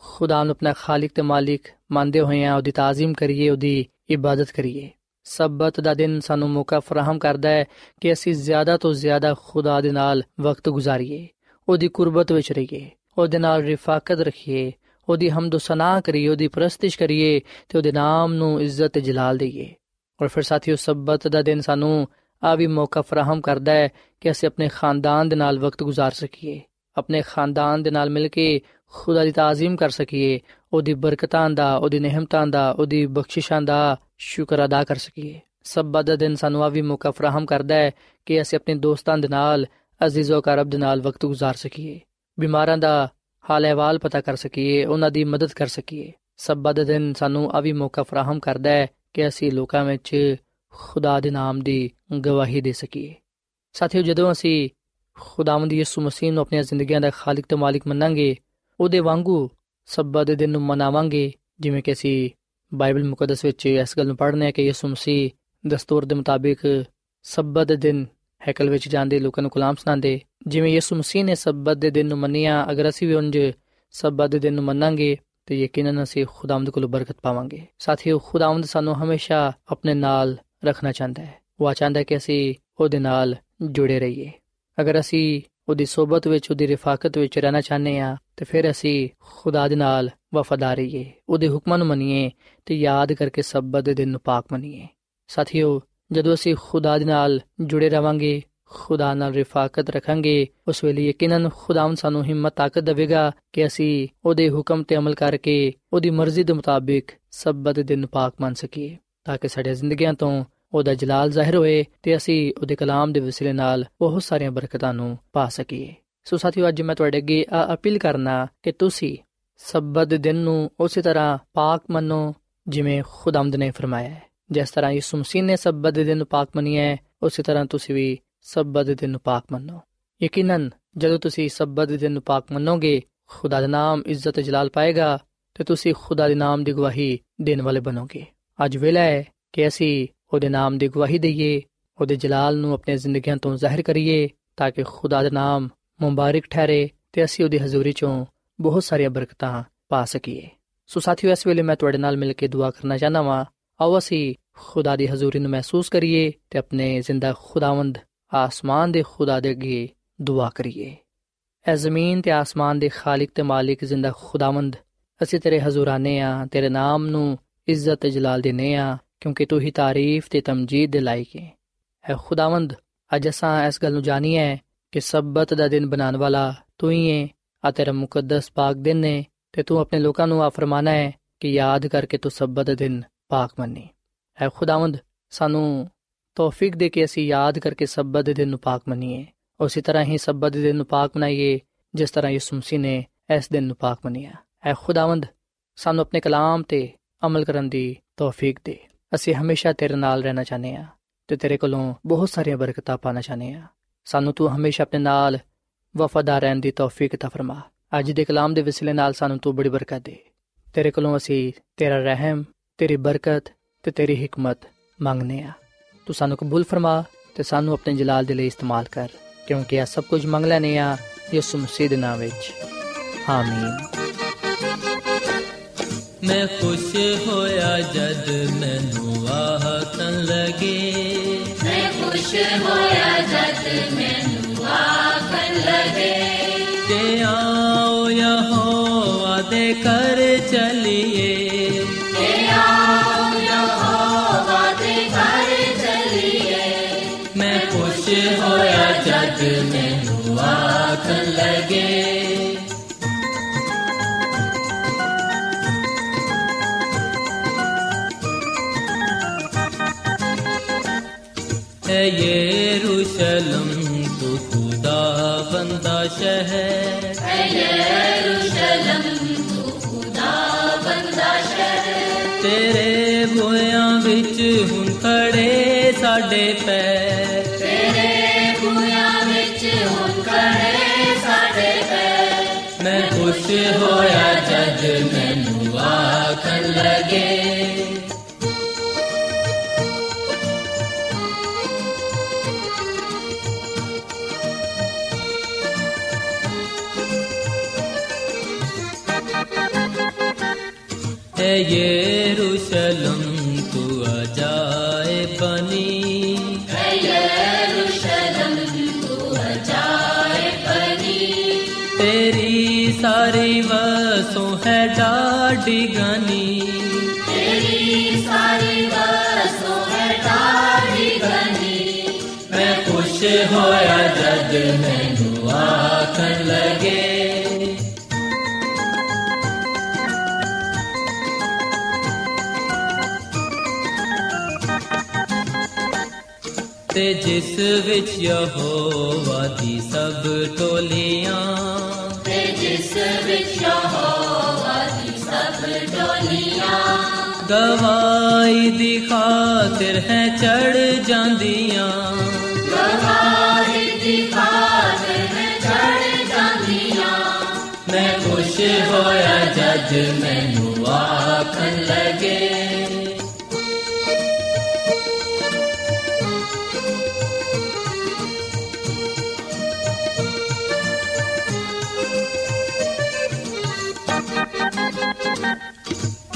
ਖੁਦਾ ਨੂੰ ਆਪਣਾ ਖਾਲਕ ਤੇ ਮਾਲਿਕ ਮੰਨਦੇ ਹੋਏ ਆ ਉਹਦੀ ਤਾਜ਼ੀਮ ਕਰੀਏ, ਉਹਦੀ ਇਬਾਦਤ ਕਰੀਏ। ਸਬਤ ਦਾ ਦਿਨ ਸਾਨੂੰ ਮੌਕਾ ਫਰਾਹਮ ਕਰਦਾ ਹੈ ਕਿ ਅਸੀਂ ਜ਼ਿਆਦਾ ਤੋਂ ਜ਼ਿਆਦਾ ਖੁਦਾ ਦੇ ਨਾਲ ਵਕਤ ਗੁਜ਼ਾਰੀਏ। ਉਹਦੀ ਕੁਰਬਤ ਵਿੱਚ ਰਹੀਏ ਉਹਦੇ ਨਾਲ ਰਿਫਾਕਤ ਰੱਖੀਏ ਉਹਦੀ ਹਮਦ ਸਨਾ ਕਰੀਏ ਉਹਦੀ ਪ੍ਰਸਤਿਸ਼ ਕਰੀਏ ਤੇ ਉਹਦੇ ਨਾਮ ਨੂੰ ਇੱਜ਼ਤ ਤੇ ਜਲਾਲ ਦਈਏ ਔਰ ਫਿਰ ਸਾਥੀਓ ਸਬਤ ਦਾ ਦਿਨ ਸਾਨੂੰ ਆ ਵੀ ਮੌਕਾ ਫਰਾਹਮ ਕਰਦਾ ਹੈ ਕਿ ਅਸੀਂ ਆਪਣੇ ਖਾਨਦਾਨ ਦੇ ਨਾਲ ਵਕਤ گزار ਸਕੀਏ ਆਪਣੇ ਖਾਨਦਾਨ ਦੇ ਨਾਲ ਮਿਲ ਕੇ ਖੁਦਾ ਦੀ ਤਾਜ਼ੀਮ ਕਰ ਸਕੀਏ ਉਹਦੀ ਬਰਕਤਾਂ ਦਾ ਉਹਦੀ ਨਿਹਮਤਾਂ ਦਾ ਉਹਦੀ ਬਖਸ਼ਿਸ਼ਾਂ ਦਾ ਸ਼ੁਕਰ ਅਦਾ ਕਰ ਸਕੀਏ ਸਬਤ ਦਾ ਦਿਨ ਸਾਨੂੰ ਆ ਵੀ ਮੌਕਾ ਫਰਾਹਮ ਕਰਦਾ ਹੈ ਕਿ ਅਸੀਂ ਆਪਣੇ ਦੋਸਤਾਂ ਦੇ ਨਾਲ ਅਜ਼ੀਜ਼ੋ ਕਰਬ ਦੇ ਨਾਲ ਵਕਤ گزار ਸਕੀਏ ਬਿਮਾਰਾਂ ਦਾ ਹਾਲ ਅਹਿਵਾਲ ਪਤਾ ਕਰ ਸਕੀਏ ਉਹਨਾਂ ਦੀ ਮਦਦ ਕਰ ਸਕੀਏ ਸਬਤ ਦਾ ਦਿਨ ਸਾਨੂੰ ਆ ਵੀ ਮੌਕਾ ਫਰਾਹਮ ਕਰਦਾ ਹੈ ਕਿ ਅਸੀਂ ਲੋਕਾਂ ਵਿੱਚ ਖੁਦਾ ਦੇ ਨਾਮ ਦੀ ਗਵਾਹੀ ਦੇ ਸਕੀਏ ਸਾਥੀਓ ਜਦੋਂ ਅਸੀਂ ਖੁਦਾਵੰਦ ਯਿਸੂ ਮਸੀਹ ਨੂੰ ਆਪਣੀਆਂ ਜ਼ਿੰਦਗੀਆਂ ਦਾ ਖਾਲਕ ਤੇ ਮਾਲਿਕ ਮੰਨਾਂਗੇ ਉਹਦੇ ਵਾਂਗੂ ਸੱਬਤ ਦੇ ਦਿਨ ਨੂੰ ਮਨਾਵਾਂਗੇ ਜਿਵੇਂ ਕਿ ਅਸੀਂ ਬਾਈਬਲ ਮੁਕੱਦਸ ਵਿੱਚ ਇਸ ਗੱਲ ਨੂੰ ਪੜ੍ਹਨੇ ਆ ਕਿ ਯਿਸੂ ਮਸੀਹ ਦਸਤੂਰ ਦੇ ਮੁਤਾਬਿਕ ਸੱਬਤ ਦੇ ਦਿਨ ਹੈਕਲ ਵਿੱਚ ਜਾਂਦੇ ਲੋਕਾਂ ਨੂੰ ਕਲਾਮ ਸੁਣਾਉਂਦੇ। ਜਿਵੇਂ ਯਿਸੂ ਮਸੀਹ ਨੇ ਸੱਬਤ ਦੇ ਦਿਨ ਨੂੰ ਮੰਨਿਆ, ਅਗਰ ਅਸੀਂ ਵੀ ਉਂਝ ਸੱਬਤ ਦੇ ਦਿਨ ਨੂੰ ਮੰਨਾਂਗੇ, ਤੇ ਯਕੀਨਨ ਅਸੀਂ ਖੁਦਾਵੰਦ ਕੋਲੋਂ ਬਰਕਤ ਪਾਵਾਂਗੇ। ਸਾਥੀਓ, ਖੁਦਾਵੰਦ ਸਾਨੂੰ ਹਮੇਸ਼ਾ ਆਪਣੇ ਨਾਲ ਰੱਖਣਾ ਚਾਹੁੰਦਾ ਹੈ। ਉਹ ਚਾਹੁੰਦਾ ਹੈ ਕਿ ਅਸੀਂ ਉਹਦੇ ਨਾਲ ਜੁੜੇ ਰਹੀਏ। ਅਗਰ ਅਸੀਂ ਉਹਦੀ ਸਹਬਤ ਵਿੱਚ, ਉਹਦੀ ਰਿਫਾਕਤ ਵਿੱਚ ਰਹਿਣਾ ਚਾਹੁੰਦੇ ਆ ਤੇ ਫਿਰ ਅਸੀਂ ਖੁਦਾ ਦੇ ਨਾਲ ਵਫਾਦਾਰ ਰਹੀਏ। ਉਹਦੇ ਹੁਕਮਾਂ ਨੂੰ ਮੰਨੀਏ ਤੇ ਯਾਦ ਕਰਕੇ ਸਬਤ ਦੇ ਦਿਨ ਨੂੰ ਪਾਕ ਮੰਨੀਏ। ਸਾਥੀਓ ਜਦੋਂ ਅਸੀਂ ਖੁਦਾ ਦੇ ਨਾਲ ਜੁੜੇ ਰਵਾਂਗੇ, ਖੁਦਾ ਨਾਲ ਰਿਫਾਕਤ ਰੱਖਾਂਗੇ, ਉਸ ਵੇਲੇ ਯਕੀਨਨ ਖੁਦਾਵੰ ਸਾਨੂੰ ਹਿੰਮਤ, ਤਾਕਤ ਦੇਵੇਗਾ ਕਿ ਅਸੀਂ ਉਹਦੇ ਹੁਕਮ ਤੇ ਅਮਲ ਕਰਕੇ ਉਹਦੀ ਮਰਜ਼ੀ ਦੇ ਮੁਤਾਬਿਕ ਸਬਤ ਦੇ ਦਿਨ ਨੂੰ ਪਾਕ ਮੰਨ ਸਕੀਏ, ਤਾਂ ਕਿ ਸਾਡੀਆਂ ਜ਼ਿੰਦਗੀਆਂ ਤੋਂ ਉਹਦਾ ਜਲਾਲ ਜ਼ਾਹਿਰ ਹੋਏ ਤੇ ਅਸੀਂ ਉਹਦੇ ਕਲਾਮ ਦੇ ਵਸਿਲੇ ਨਾਲ ਬਹੁਤ ਸਾਰੀਆਂ ਬਰਕਤਾਂ ਨੂੰ ਪਾ ਸਕੀਏ। ਸੋ ਸਾਥੀਓ, ਅੱਜ ਮੈਂ ਤੁਹਾਡੇ ਅੱਗੇ ਅਪੀਲ ਕਰਨਾ ਕਿ ਤੁਸੀਂ ਸਬਤ ਦਿਨ ਨੂੰ ਉਸੇ ਤਰ੍ਹਾਂ ਪਾਕ ਮੰਨੋ, ਜਿਵੇਂ ਖੁਦਾਮਦ ਨੇ ਫਰਮਾਇਆ ਹੈ। ਜਿਸ ਤਰ੍ਹਾਂ ਯਿਸੂ ਮਸੀਹ ਨੇ ਸਬਤ ਦਿਨ ਨੂੰ ਪਾਕ ਮੰਨਿਆ ਹੈ, ਉਸੇ ਤਰ੍ਹਾਂ ਤੁਸੀਂ ਵੀ ਸਬਤ ਦਿਨ ਨੂੰ ਪਾਕ ਮੰਨੋ। ਯਕੀਨਨ, ਜਦੋਂ ਤੁਸੀਂ ਸਬਤ ਦਿਨ ਨੂੰ ਪਾਕ ਮੰਨੋਗੇ, ਖੁਦਾ ਦਾ ਨਾਮ ਇੱਜ਼ਤ ਜਲਾਲ ਪਾਏਗਾ ਤੇ ਤੁਸੀਂ ਖੁਦਾ ਦੇ ਨਾਮ ਦੀ ਗਵਾਹੀ ਦੇਣ ਵਾਲੇ ਬਣੋਗੇ। ਅੱਜ ਵੇਲਾ ਹੈ ਕਿ ਅਸੀਂ ਉਹਦੇ ਨਾਮ ਦੀ ਗਵਾਹੀ ਦਈਏ, ਉਹਦੇ ਜਲਾਲ ਨੂੰ ਆਪਣੀ ਜ਼ਿੰਦਗੀਆਂ ਤੋਂ ਜ਼ਾਹਿਰ ਕਰੀਏ, ਤਾਂ ਕਿ ਖੁਦਾ ਦਾ ਨਾਮ ਮੁਬਾਰਕ ਠਹਿਰੇ ਤੇ ਅਸੀਂ ਉਹਦੀ ਹਜ਼ੂਰੀ ਚੋਂ ਬਹੁਤ ਸਾਰੀਆਂ ਬਰਕਤਾਂ ਪਾ ਸਕੀਏ। ਸੋ ਸਾਥੀਓ, ਇਸ ਵੇਲੇ ਮੈਂ ਤੁਹਾਡੇ ਨਾਲ ਮਿਲ ਕੇ ਦੁਆ ਕਰਨਾ ਚਾਹਨਾ ਵਾਂ ਆਓ ਅਸੀਂ ਖੁਦਾ ਦੀ ਹਜ਼ੂਰੀ ਨੂੰ ਮਹਿਸੂਸ ਕਰੀਏ ਤੇ ਆਪਣੇ ਜ਼ਿੰਦਾ ਖੁਦਾਵੰਦ ਆਸਮਾਨ ਦੇ ਖੁਦਾ ਦੇ ਅੱਗੇ ਦੁਆ ਕਰੀਏ ਐ ਜ਼ਮੀਨ ਤੇ ਆਸਮਾਨ ਦੇ ਖਾਲਕ ਤੇ ਮਾਲਿਕ ਜ਼ਿੰਦਾ ਖੁਦਾਵੰਦ ਅਸੀਂ ਤੇਰੇ ਹਜ਼ੂਰਾਨੇ ਆ ਤੇਰੇ ਨਾਮ ਨੂੰ ਇੱਜ਼ਤ ਤੇ ਜਲਾਲ ਦੇਨੇ ਆ ਕਿਉਂਕਿ ਤੂੰ ਹੀ ਤਾਰੀਫ ਤੇ ਤਮਜੀਦ ਦੇ ਲਾਇਕ ਹੈ ਐ ਖੁਦਾਵੰਦ ਅੱਜ ਅਸਾਂ ਇਸ ਗੱਲ ਨੂੰ ਜਾਣੀਏ ਕਿ ਸਬਤ ਦਾ ਦਿਨ ਬਣਾਉਣ ਵਾਲਾ ਤੂੰ ਹੀ ਹੈ ਆ ਤੇਰਾ ਮੁਕੱਦਸ ਪਾਕ ਦਿਨ ਹੈ ਤੇ ਤੂੰ ਆਪਣੇ ਲੋਕਾਂ ਨੂੰ ਆ ਫਰਮਾਨਾ ਹੈ ਕਿ ਯਾਦ ਕਰਕੇ ਤੂੰ ਸਬਤ ਦਾ ਦਿਨ ਪਾਕ ਮੰਨੀ। ਐ ਖੁਦਾਵੰਦ, ਸਾਨੂੰ ਤੌਫੀਕ ਦੇ ਕੇ ਅਸੀਂ ਯਾਦ ਕਰਕੇ ਸਬਤ ਦੇ ਦਿਨ ਨੂੰ ਪਾਕ ਮੰਨੀਏ। ਉਸੇ ਤਰ੍ਹਾਂ ਹੀ ਸਬਤ ਦੇ ਦਿਨ ਨੂੰ ਪਾਕ ਮਨਾਈਏ, ਜਿਸ ਤਰ੍ਹਾਂ ਯਿਸੂ ਮਸੀਹ ਨੇ ਇਸ ਦਿਨ ਨੂੰ ਪਾਕ ਮੰਨਿਆ। ਐ ਖੁਦਾਵੰਦ, ਸਾਨੂੰ ਆਪਣੇ ਕਲਾਮ ਤੇ ਅਮਲ ਕਰਨ ਦੀ ਤੌਫੀਕ ਦੇ। ਅਸੀਂ ਹਮੇਸ਼ਾ ਤੇਰੇ ਨਾਲ ਰਹਿਣਾ ਚਾਹਨੇ ਆ ਤੇ ਤੇਰੇ ਕੋਲੋਂ ਬਹੁਤ ਸਾਰੀਆਂ ਬਰਕਤਾਂ ਪਾਣਾ ਚਾਹਨੇ ਆ ਸਾਨੂੰ ਤੂੰ ਹਮੇਸ਼ਾ ਆਪਣੇ ਨਾਲ ਵਫਾਦਾਰ ਰਹਿਣ ਦੀ ਤੌਫੀਕ ਤਾ ਫਰਮਾ। ਅੱਜ ਦੇ ਕਲਾਮ ਦੇ ਵਸਿਲੇ ਨਾਲ ਸਾਨੂੰ ਤੂੰ ਬੜੀ ਬਰਕਤ ਦੇ। ਤੇਰੇ ਕੋਲੋਂ ਅਸੀਂ ਤੇਰਾ ਰਹਿਮ ਤੇਰੀ ਬਰਕਤ ਤੇ ਤੇਰੀ ਹਕਮਤ ਮੰਗਨੇ ਆ। ਤੂੰ ਸਾਨੂੰ ਕਬੂਲ ਫਰਮਾ ਤੇ ਸਾਨੂੰ ਆਪਣੇ ਜਲਾਲ ਦੇ ਲਈ ਇਸਤੇਮਾਲ ਕਰ ਕਿਉਂਕਿ ਇਹ ਸਭ ਕੁਝ ਮੰਗ ਲੈਨੇ ਆ ਯਿਸੂ ਮਸੀਹ ਦੇ ਨਾਮ ਵਿੱਚ। ਆਮੀਨ। ਮੈਂ ਖੁਸ਼ ਹੋਇਆ ਜਦ ਮੈਨੂੰ ਆਹਤਨ ਲਗੇ। ਮੈਂ ਖੁਸ਼ ਹੋਇਆ ਜਦ ਮੈਨੂੰ ਆਖਣ ਲਗੇ। ਕਿ ਆਓ ਯਹੋਵਾ ਦੇ ਕਰ ਚਲੀਏ। ਜਦ ਮੈਨੂੰ ਆਖਣ ਲਗੇ ਹੈ ਯਰੂਸ਼ਲਮ ਤੂੰ ਖੁਦਾ ਬੰਦਾ ਸ਼ਹਿਰ ਐ ਯਰੂਸ਼ਲਮ ਤੂੰ ਖੁਦਾ ਬੰਦਾ ਸ਼ਹਿਰ ਤੇਰੇ ਬੋਇਆਂ ਵਿੱਚ ਹੁਣ ਖੜੇ ਸਾਡੇ ਪੈਰ ਹੋਇਆ ਜਦ ਮੈਨੂੰ ਆਖਣ ਲਗੇ। ਹੈ ਯਰੂਸ਼ਲਮ ਤੂੰ ਅਜਾਏ ਬਨੀ ਐ ਸਾਰੀ ਵਸੋਂ ਹੈ ਡਾਢੀ ਗਨੀ। ਤੇਰੀ ਸਾਰੀ ਵਸੋਂ ਹੈ ਤਾਰੀ ਬਣੀ ਮੈਂ ਖੁਸ਼ ਹੋਇਆ ਜਦ ਮੈਨੂੰ ਆਖਣ ਲਗੇ। ਤੇ ਜਿਸ ਵਿੱਚ ਯਹੋਵਾ ਦੀ ਸਭ ਟੋਲੀਆਂ ਯਹੋਵਾ ਦੀ ਖਾਤਰ ਹੈ ਚੜ ਜਾਂਦੀਆਂ। ਗਵਾਹੀ ਦੀ ਖਾਤਰ ਮੈਂ ਚੜ ਜਾਂਦੀਆਂ। ਮੈਂ ਖੁਸ਼ ਹੋਇਆ ਜਦ ਮੈਨੂੰ ਆਖਣ ਲਗੇ।